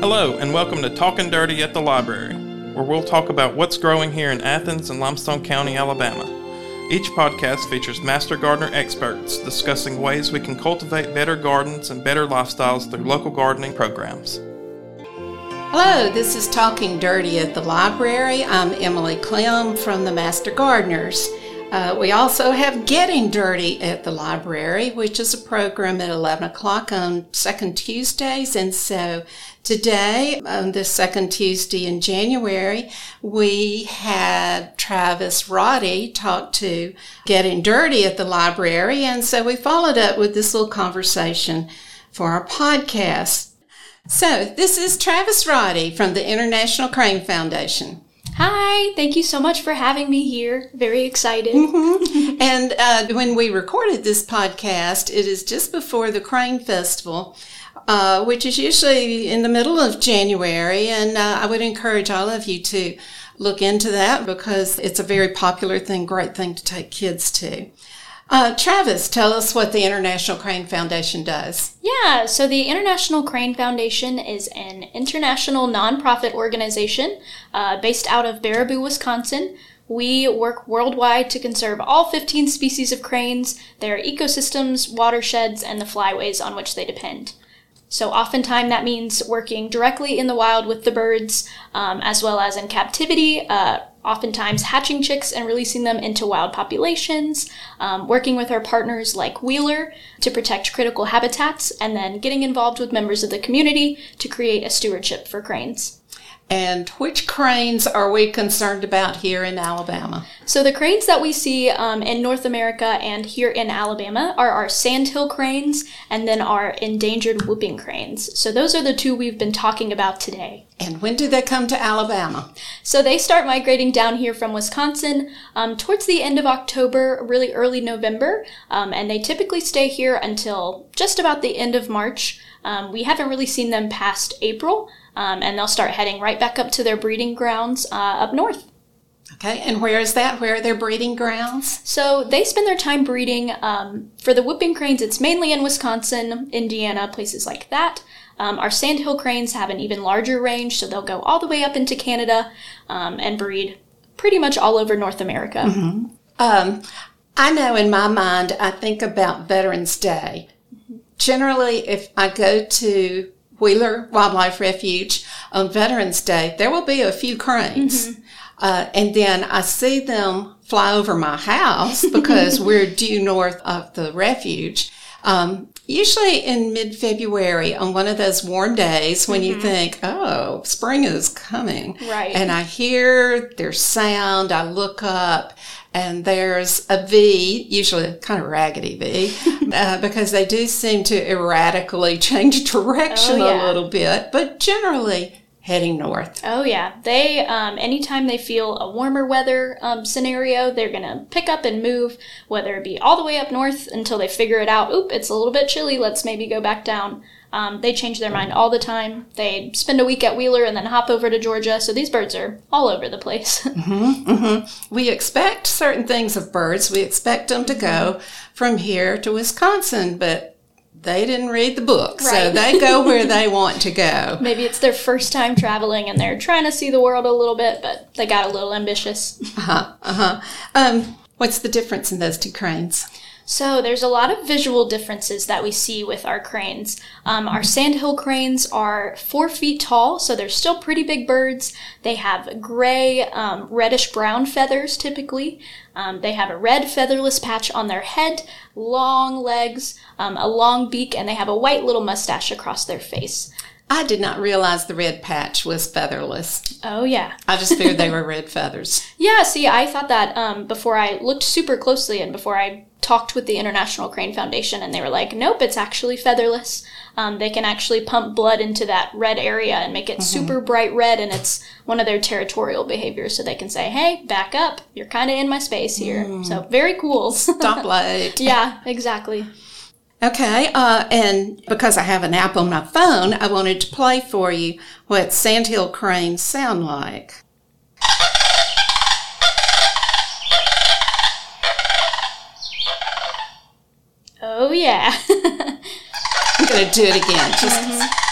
Hello, and welcome to Talking Dirty at the Library, where we'll talk about what's growing here in Athens and Limestone County, Alabama. Each podcast features master gardener experts discussing ways we can cultivate better gardens and better lifestyles through local gardening programs. Hello, this is Talking Dirty at the Library. I'm Emily Clem from the Master Gardeners. Uh, we also have Getting Dirty at the Library, which is a program at 11 o'clock on second Tuesdays. And so today, on the second Tuesday in January, we had Travis Roddy talk to Getting Dirty at the Library. And so we followed up with this little conversation for our podcast. So this is Travis Roddy from the International Crane Foundation. Hi, thank you so much for having me here. Very excited. Mm-hmm. and uh, when we recorded this podcast, it is just before the Crane Festival, uh, which is usually in the middle of January. And uh, I would encourage all of you to look into that because it's a very popular thing, great thing to take kids to. Uh, Travis, tell us what the International Crane Foundation does. Yeah, so the International Crane Foundation is an international nonprofit organization uh, based out of Baraboo, Wisconsin. We work worldwide to conserve all 15 species of cranes, their ecosystems, watersheds, and the flyways on which they depend. So, oftentimes that means working directly in the wild with the birds, um, as well as in captivity, uh, oftentimes hatching chicks and releasing them into wild populations, um, working with our partners like Wheeler to protect critical habitats, and then getting involved with members of the community to create a stewardship for cranes. And which cranes are we concerned about here in Alabama? So, the cranes that we see um, in North America and here in Alabama are our sandhill cranes and then our endangered whooping cranes. So, those are the two we've been talking about today. And when do they come to Alabama? So, they start migrating down here from Wisconsin um, towards the end of October, really early November, um, and they typically stay here until just about the end of March. Um, we haven't really seen them past April um, and they'll start heading right back up to their breeding grounds uh, up north. Okay, and where is that? Where are their breeding grounds? So they spend their time breeding. Um, for the whooping cranes, it's mainly in Wisconsin, Indiana, places like that. Um, our sandhill cranes have an even larger range, so they'll go all the way up into Canada um, and breed pretty much all over North America. Mm-hmm. Um, I know in my mind, I think about Veterans Day. Generally, if I go to Wheeler Wildlife Refuge on Veterans Day, there will be a few cranes. Mm-hmm. Uh, and then I see them fly over my house because we're due north of the refuge. Um, usually in mid February on one of those warm days when mm-hmm. you think, oh, spring is coming. Right. And I hear their sound, I look up and there's a V, usually kind of raggedy V, uh, because they do seem to erratically change direction oh, yeah. a little bit, but generally heading north. Oh yeah, they um, anytime they feel a warmer weather um, scenario, they're gonna pick up and move, whether it be all the way up north until they figure it out. Oop, it's a little bit chilly. Let's maybe go back down. Um, they change their mind all the time. They spend a week at Wheeler and then hop over to Georgia. So these birds are all over the place. mm-hmm, mm-hmm. We expect certain things of birds. We expect them to go from here to Wisconsin, but they didn't read the book, right. so they go where they want to go. Maybe it's their first time traveling and they're trying to see the world a little bit, but they got a little ambitious. Uh huh. Uh huh. Um, what's the difference in those two cranes? So there's a lot of visual differences that we see with our cranes. Um, our sandhill cranes are four feet tall, so they're still pretty big birds. They have gray, um, reddish brown feathers typically. Um, they have a red featherless patch on their head, long legs, um, a long beak, and they have a white little mustache across their face. I did not realize the red patch was featherless. Oh yeah. I just figured they were red feathers. Yeah, see, I thought that um, before I looked super closely and before I talked with the International Crane Foundation, and they were like, "Nope, it's actually featherless. Um, they can actually pump blood into that red area and make it mm-hmm. super bright red, and it's one of their territorial behaviors. So they can say, "Hey, back up! You're kind of in my space here." Mm. So very cool. Stoplight. yeah, exactly. Okay, uh, and because I have an app on my phone, I wanted to play for you what sandhill cranes sound like. Yeah. I'm going to do it again. Just mm-hmm.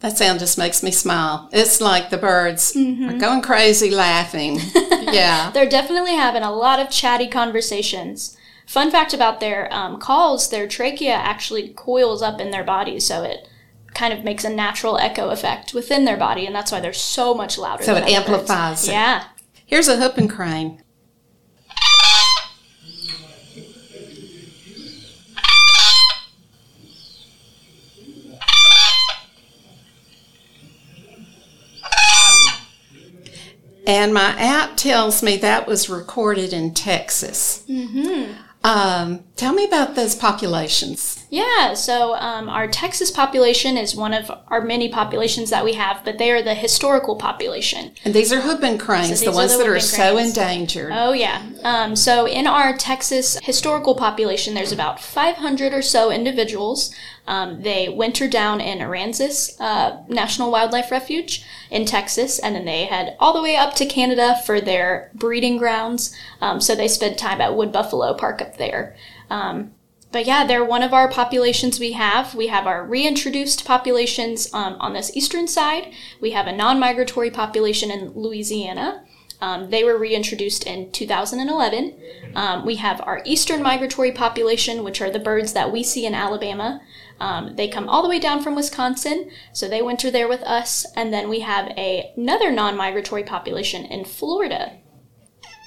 That sound just makes me smile. It's like the birds are mm-hmm. going crazy laughing. yeah. They're definitely having a lot of chatty conversations. Fun fact about their um, calls their trachea actually coils up in their body, so it kind of makes a natural echo effect within their body, and that's why they're so much louder. So it amplifies it. Yeah. Here's a whooping crane. And my app tells me that was recorded in Texas. Mm-hmm. Um, tell me about those populations. Yeah, so um, our Texas population is one of our many populations that we have, but they are the historical population. And these are whooping cranes, these the are ones the that are whooping so endangered. Oh, yeah. Um, so in our Texas historical population, there's about 500 or so individuals. Um, they winter down in Aransas uh, National Wildlife Refuge in Texas, and then they head all the way up to Canada for their breeding grounds. Um, so they spend time at Wood Buffalo Park up there. Um, but yeah, they're one of our populations we have. We have our reintroduced populations um, on this eastern side. We have a non migratory population in Louisiana. Um, they were reintroduced in 2011. Um, we have our eastern migratory population, which are the birds that we see in Alabama. Um, they come all the way down from Wisconsin, so they winter there with us. And then we have a, another non migratory population in Florida.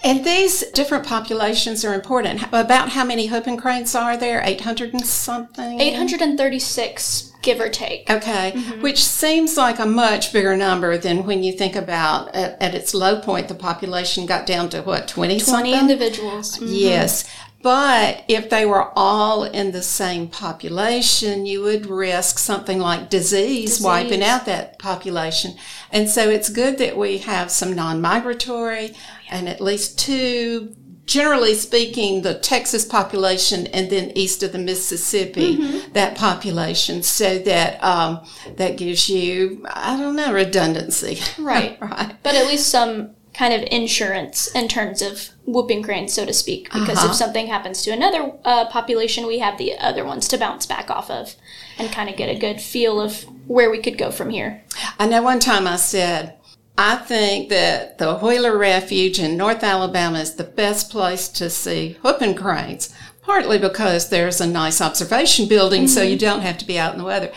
And these different populations are important. About how many whooping cranes are there? 800 and something? 836, give or take. Okay, mm-hmm. which seems like a much bigger number than when you think about at, at its low point, the population got down to what, 20 20 something? individuals. Mm-hmm. Yes. But if they were all in the same population, you would risk something like disease, wiping out that population. And so it's good that we have some non migratory and at least two, generally speaking, the Texas population and then east of the Mississippi, that population, so that um, that gives you, I don't know, redundancy. Right. right. But at least some kind of insurance in terms of whooping cranes, so to speak. Because Uh-huh. if something happens to another uh, population, we have the other ones to bounce back off of and kind of get a good feel of where we could go from here. I know one time I said, I think that the Wheeler Refuge in North Alabama is the best place to see whooping cranes, partly because there's a nice observation building, so you don't have to be out in the weather.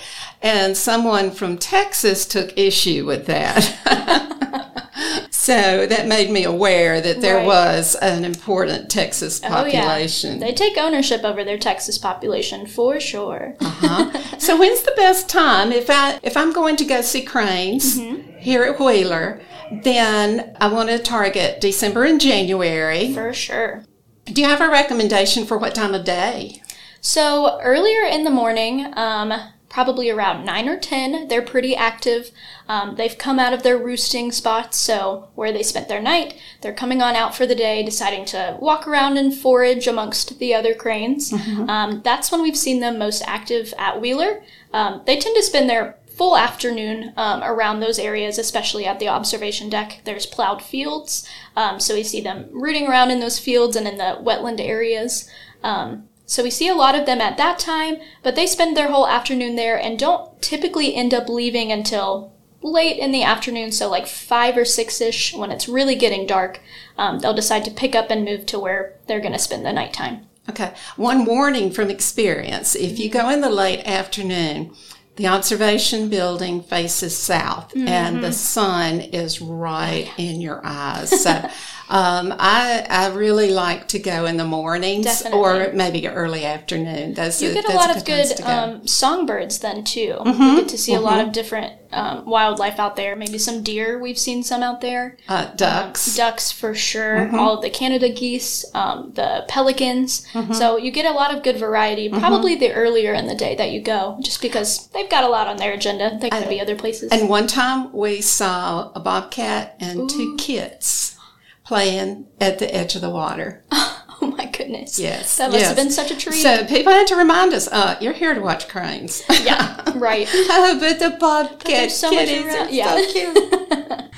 And someone from Texas took issue with that. so that made me aware that there Right. was an important Texas Oh, population. yeah. They take ownership over their Texas population for sure. So when's the best time if I if I'm going to go see cranes here at Wheeler? Then I want to target December and January. For sure. Do you have a recommendation for what time of day? So earlier in the morning, um, probably around nine or ten, they're pretty active. Um, they've come out of their roosting spots, so where they spent their night, they're coming on out for the day, deciding to walk around and forage amongst the other cranes. Um, that's when we've seen them most active at Wheeler. Um, they tend to spend their full afternoon um, around those areas, especially at the observation deck. There's plowed fields, um, so we see them rooting around in those fields and in the wetland areas. Um, so we see a lot of them at that time, but they spend their whole afternoon there and don't typically end up leaving until late in the afternoon, so like five or six ish when it's really getting dark. Um, they'll decide to pick up and move to where they're going to spend the nighttime. Okay. One warning from experience. If you go in the late afternoon, the observation building faces south and the sun is right in your eyes. So um, I, I really like to go in the mornings or maybe early afternoon. Those You are, get a lot of good go. um, songbirds then too. You get to see a lot of different um, wildlife out there. Maybe some deer. We've seen some out there. uh, ducks. ducks for sure, all of the Canada geese, um, the pelicans. So you get a lot of good variety. Probably the earlier in the day that you go, just because they've got a lot on their agenda. They could be other places. And one time we saw a bobcat and two kits playing at the edge of the water. oh my goodness. Yes, That must yes. have been such a treat. So people had to remind us, uh, you're here to watch cranes. yeah, right. oh, but the bobcat there's so kitties around- are yeah. so cute.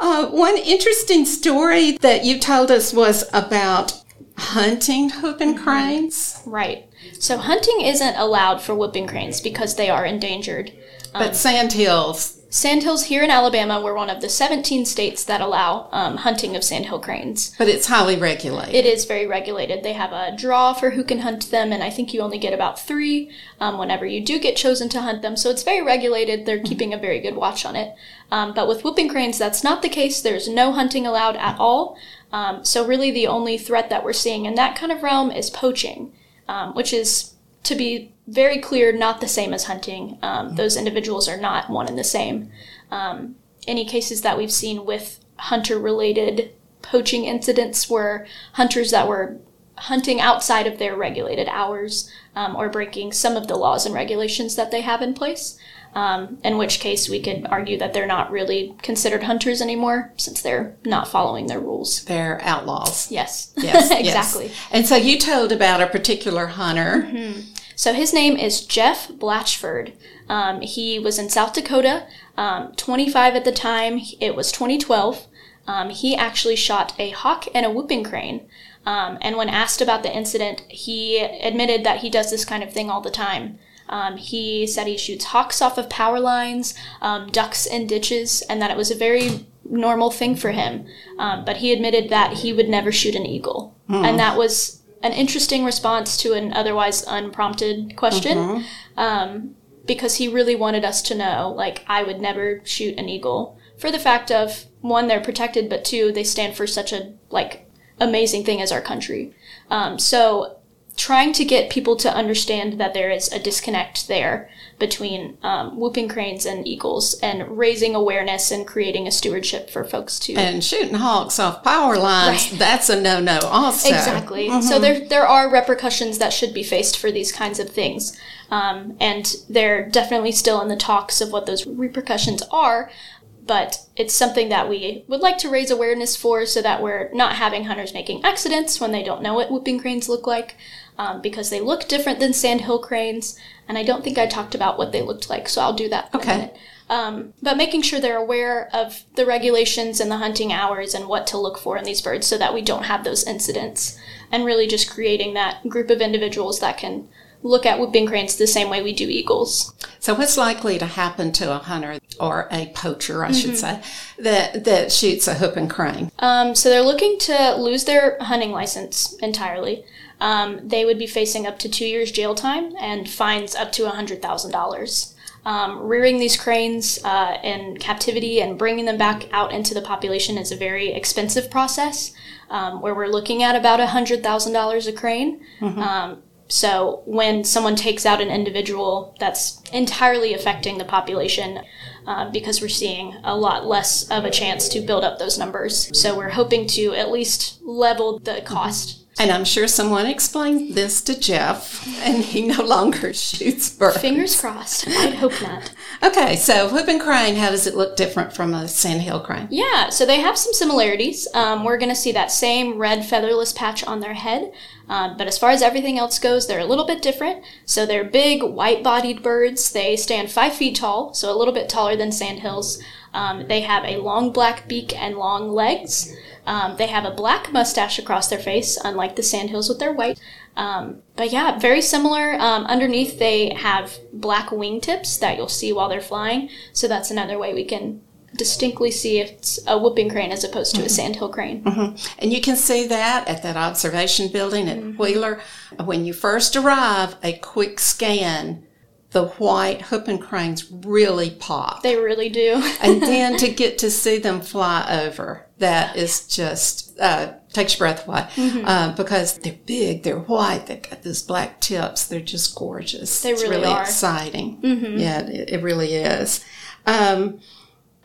uh, one interesting story that you told us was about hunting whooping Mm-hmm. cranes, Right. So hunting isn't allowed for whooping cranes because they are endangered. but sandhills. Sandhills here in Alabama were one of the 17 states that allow um, hunting of sandhill cranes. But it's highly regulated. It is very regulated. They have a draw for who can hunt them, and I think you only get about three um, whenever you do get chosen to hunt them. So it's very regulated. They're keeping a very good watch on it. Um, but with whooping cranes, that's not the case. There's no hunting allowed at all. Um, so really, the only threat that we're seeing in that kind of realm is poaching, um, which is, to be very clear, not the same as hunting. Um, those individuals are not one and the same. Um, any cases that we've seen with hunter related poaching incidents were hunters that were hunting outside of their regulated hours um, or breaking some of the laws and regulations that they have in place. Um, in which case, we could argue that they're not really considered hunters anymore since they're not following their rules. They're outlaws. Yes, Yes, yes. exactly. And so you told about a particular hunter. Mm-hmm. So his name is Jeff Blatchford. Um, he was in South Dakota, um, 25 at the time. It was 2012. Um, he actually shot a hawk and a whooping crane. Um, and when asked about the incident, he admitted that he does this kind of thing all the time. Um, he said he shoots hawks off of power lines, um, ducks in ditches, and that it was a very normal thing for him. Um, but he admitted that he would never shoot an eagle. And that was an interesting response to an otherwise unprompted question um, because he really wanted us to know like i would never shoot an eagle for the fact of one they're protected but two they stand for such a like amazing thing as our country. Um, so trying to get people to understand that there is a disconnect there between um, whooping cranes and eagles and raising awareness and creating a stewardship for folks to And shooting hawks off power lines, Right. that's a no no also. Exactly. So there there are repercussions that should be faced for these kinds of things, um, and they're definitely still in the talks of what those repercussions are. But it's something that we would like to raise awareness for, so that we're not having hunters making accidents when they don't know what whooping cranes look like, um, because they look different than sandhill cranes. And I don't think I talked about what they looked like, so I'll do that. Okay. Um, but making sure they're aware of the regulations and the hunting hours and what to look for in these birds so that we don't have those incidents. And really just creating that group of individuals that can look at whooping cranes the same way we do eagles. So what's likely to happen to a hunter or a poacher, I Mm-hmm. should say, that that shoots a whooping crane? Um, so they're looking to lose their hunting license entirely. Um, they would be facing up to two years jail time and fines up to $100,000. Um, rearing these cranes uh, in captivity and bringing them back out into the population is a very expensive process, um, where we're looking at about $100,000 a crane. Um, so when someone takes out an individual, that's entirely affecting the population uh, because we're seeing a lot less of a chance to build up those numbers. So we're hoping to at least level the cost. And I'm sure someone explained this to Jeff, and he no longer shoots birds. Fingers crossed. I hope not. Okay, so whooping crane, how does it look different from a sandhill crane? Yeah, so they have some similarities. Um, we're going to see that same red featherless patch on their head. Um, but as far as everything else goes, they're a little bit different. So they're big, white bodied birds. They stand five feet tall, so a little bit taller than sandhills. Um, they have a long black beak and long legs. Um, they have a black mustache across their face, unlike the sandhills with their white. Um, but yeah, very similar. Um, underneath, they have black wingtips that you'll see while they're flying. So that's another way we can distinctly see if it's a whooping crane as opposed to a sandhill crane. And you can see that at that observation building Mm-hmm. at Wheeler. When you first arrive, a quick scan, the white whooping cranes really pop. They really do. and then to get to see them fly over, that is just uh, takes your breath away Mm-hmm. uh, because they're big, they're white, they've got those black tips, they're just gorgeous. They it's really really are. exciting. Yeah, it, it really is. Um,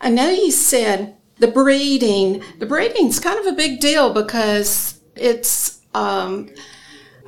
I know you said the breeding. The breeding's kind of a big deal because it's. Um,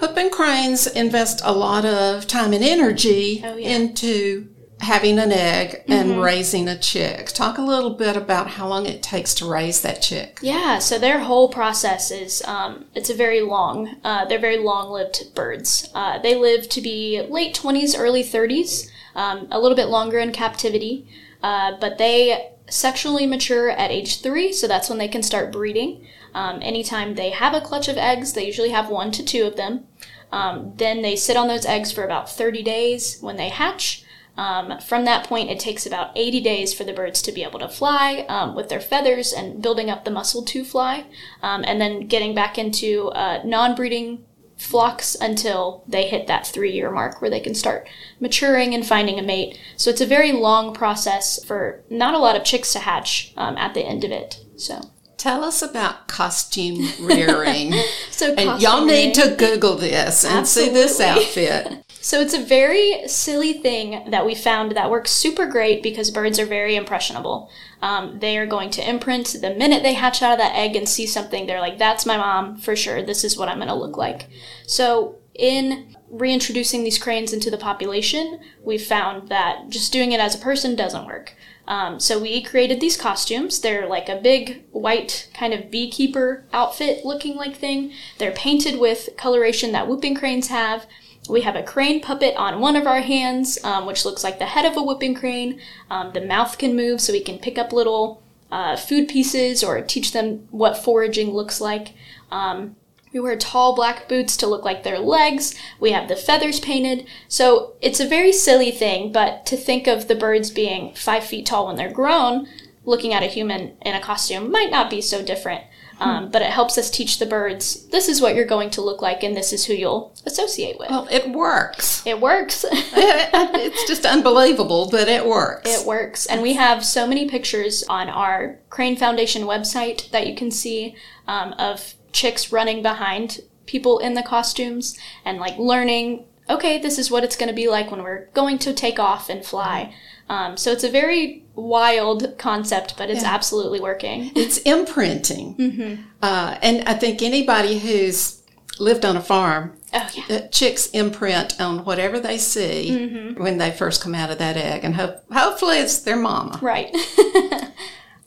Whooping cranes invest a lot of time and energy Oh, yeah. into having an egg and raising a chick. Talk a little bit about how long it takes to raise that chick. Yeah, so their whole process is um, it's a very long. Uh, they're very long-lived birds. Uh, they live to be late twenties, early thirties, um, a little bit longer in captivity, uh, but they sexually mature at age three, so that's when they can start breeding. Um, anytime they have a clutch of eggs, they usually have one to two of them. Um, then they sit on those eggs for about 30 days when they hatch. Um, from that point, it takes about 80 days for the birds to be able to fly um, with their feathers and building up the muscle to fly, um, and then getting back into uh, non breeding flocks until they hit that three year mark where they can start maturing and finding a mate. So it's a very long process for not a lot of chicks to hatch um, at the end of it. So. Tell us about costume rearing. So and y'all need to Google this and see this outfit. So it's a very silly thing that we found that works super great because birds are very impressionable. Um, they are going to imprint the minute they hatch out of that egg and see something. They're like, "That's my mom for sure. This is what I'm going to look like." So in reintroducing these cranes into the population, we found that just doing it as a person doesn't work. Um, so we created these costumes. They're like a big white kind of beekeeper outfit looking like thing. They're painted with coloration that whooping cranes have. We have a crane puppet on one of our hands, um, which looks like the head of a whooping crane. Um, the mouth can move, so we can pick up little uh, food pieces or teach them what foraging looks like. Um, we wear tall black boots to look like their legs. We have the feathers painted. So it's a very silly thing, but to think of the birds being five feet tall when they're grown, looking at a human in a costume might not be so different. Um, but it helps us teach the birds this is what you're going to look like and this is who you'll associate with. Well, it works. it works. it's just unbelievable, but it works. It works. And we have so many pictures on our Crane Foundation website that you can see um, of chicks running behind people in the costumes and like learning, okay, this is what it's going to be like when we're going to take off and fly. Um, so it's a very wild concept, but it's Yeah. absolutely working. It's imprinting. Mm-hmm. Uh, and I think anybody who's lived on a farm, Oh, yeah. uh, chicks imprint on whatever they see Mm-hmm. when they first come out of that egg. And ho- hopefully it's their mama. Right.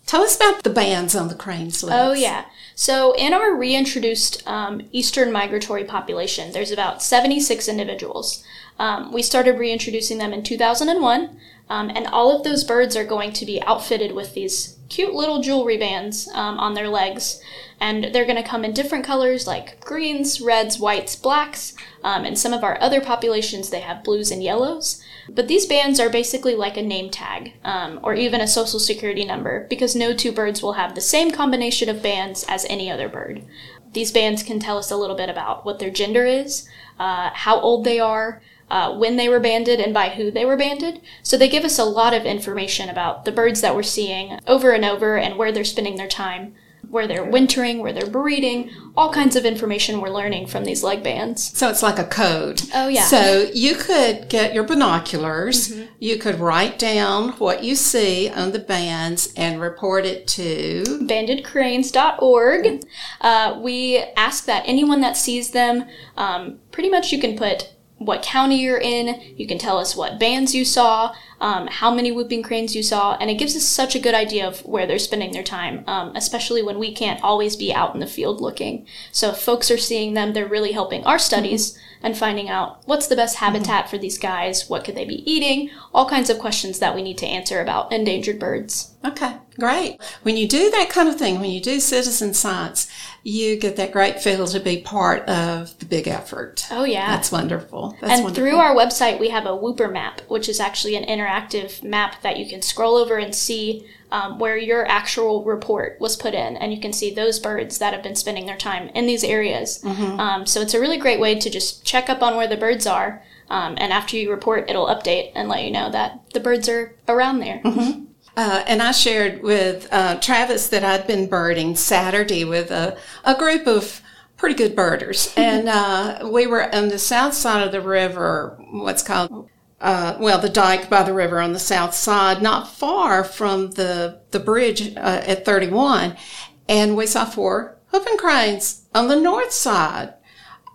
Tell us about the bands on the crane's legs. Oh, yeah. So, in our reintroduced um, eastern migratory population, there's about 76 individuals. Um, we started reintroducing them in 2001, um, and all of those birds are going to be outfitted with these cute little jewelry bands um, on their legs. And they're going to come in different colors like greens, reds, whites, blacks. Um, and some of our other populations, they have blues and yellows. But these bands are basically like a name tag um, or even a social security number because no two birds will have the same combination of bands as any other bird. These bands can tell us a little bit about what their gender is, uh, how old they are, uh, when they were banded, and by who they were banded. So they give us a lot of information about the birds that we're seeing over and over and where they're spending their time, where they're wintering, where they're breeding, all kinds of information we're learning from these leg bands. So it's like a code. Oh, yeah. So you could get your binoculars, Mm-hmm. you could write down what you see on the bands and report it to. bandedcranes.org. Uh, we ask that anyone that sees them, um, pretty much you can put what county you're in, you can tell us what bands you saw, um, how many whooping cranes you saw, and it gives us such a good idea of where they're spending their time, um, especially when we can't always be out in the field looking. So if folks are seeing them, they're really helping our studies and finding out what's the best habitat for these guys, what could they be eating, all kinds of questions that we need to answer about endangered birds. Okay, great. When you do that kind of thing, when you do citizen science, you get that great feel to be part of the big effort. Oh yeah. That's wonderful. That's and wonderful. through our website, we have a Whooper map, which is actually an interactive map that you can scroll over and see um, where your actual report was put in. And you can see those birds that have been spending their time in these areas. Mm-hmm. Um, so it's a really great way to just check up on where the birds are. Um, and after you report, it'll update and let you know that the birds are around there. Uh, and I shared with uh, Travis that I'd been birding Saturday with a, a group of pretty good birders. and uh, we were on the south side of the river, what's called, uh, well, the dike by the river on the south side, not far from the, the bridge uh, at 31. And we saw four whooping cranes on the north side.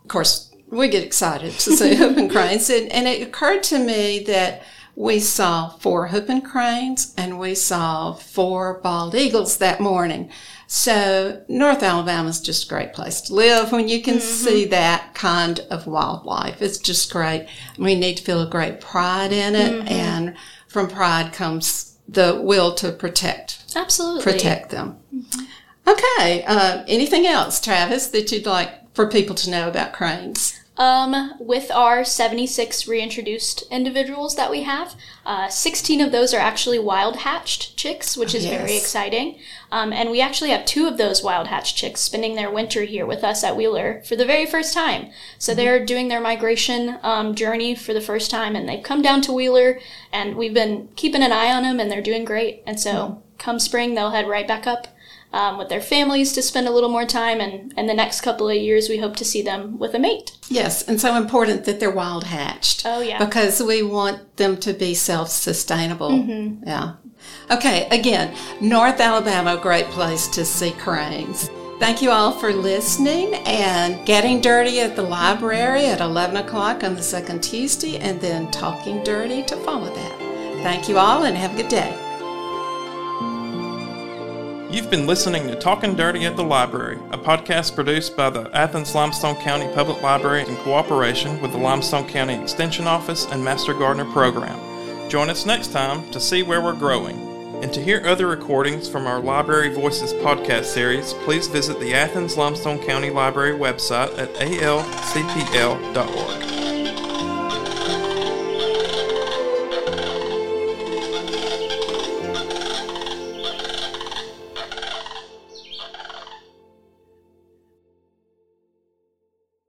Of course, we get excited to see whooping cranes. And, and it occurred to me that we saw four whooping cranes and we saw four bald eagles that morning. So North Alabama is just a great place to live when you can mm-hmm. see that kind of wildlife. It's just great. We need to feel a great pride in it. Mm-hmm. And from pride comes the will to protect. Absolutely. Protect them. Mm-hmm. Okay. Uh, anything else, Travis, that you'd like for people to know about cranes? Um, with our 76 reintroduced individuals that we have, uh, 16 of those are actually wild hatched chicks, which is yes. very exciting. Um, and we actually have two of those wild hatched chicks spending their winter here with us at Wheeler for the very first time. So mm-hmm. they're doing their migration um, journey for the first time, and they've come down to Wheeler, and we've been keeping an eye on them, and they're doing great. And so mm-hmm. come spring, they'll head right back up um, with their families to spend a little more time. And, in the next couple of years, we hope to see them with a mate. Yes, and so important that they're wild hatched. Oh, yeah. Because we want them to be self sustainable. Mm-hmm. Yeah. Okay, again, North Alabama, great place to see cranes. Thank you all for listening and getting dirty at the library at 11 o'clock on the second Tuesday, and then talking dirty to follow that. Thank you all and have a good day. You've been listening to Talking Dirty at the Library, a podcast produced by the Athens Limestone County Public Library in cooperation with the Limestone County Extension Office and Master Gardener Program. Join us next time to see where we're growing. And to hear other recordings from our Library Voices podcast series, please visit the Athens Limestone County Library website at alcpl.org.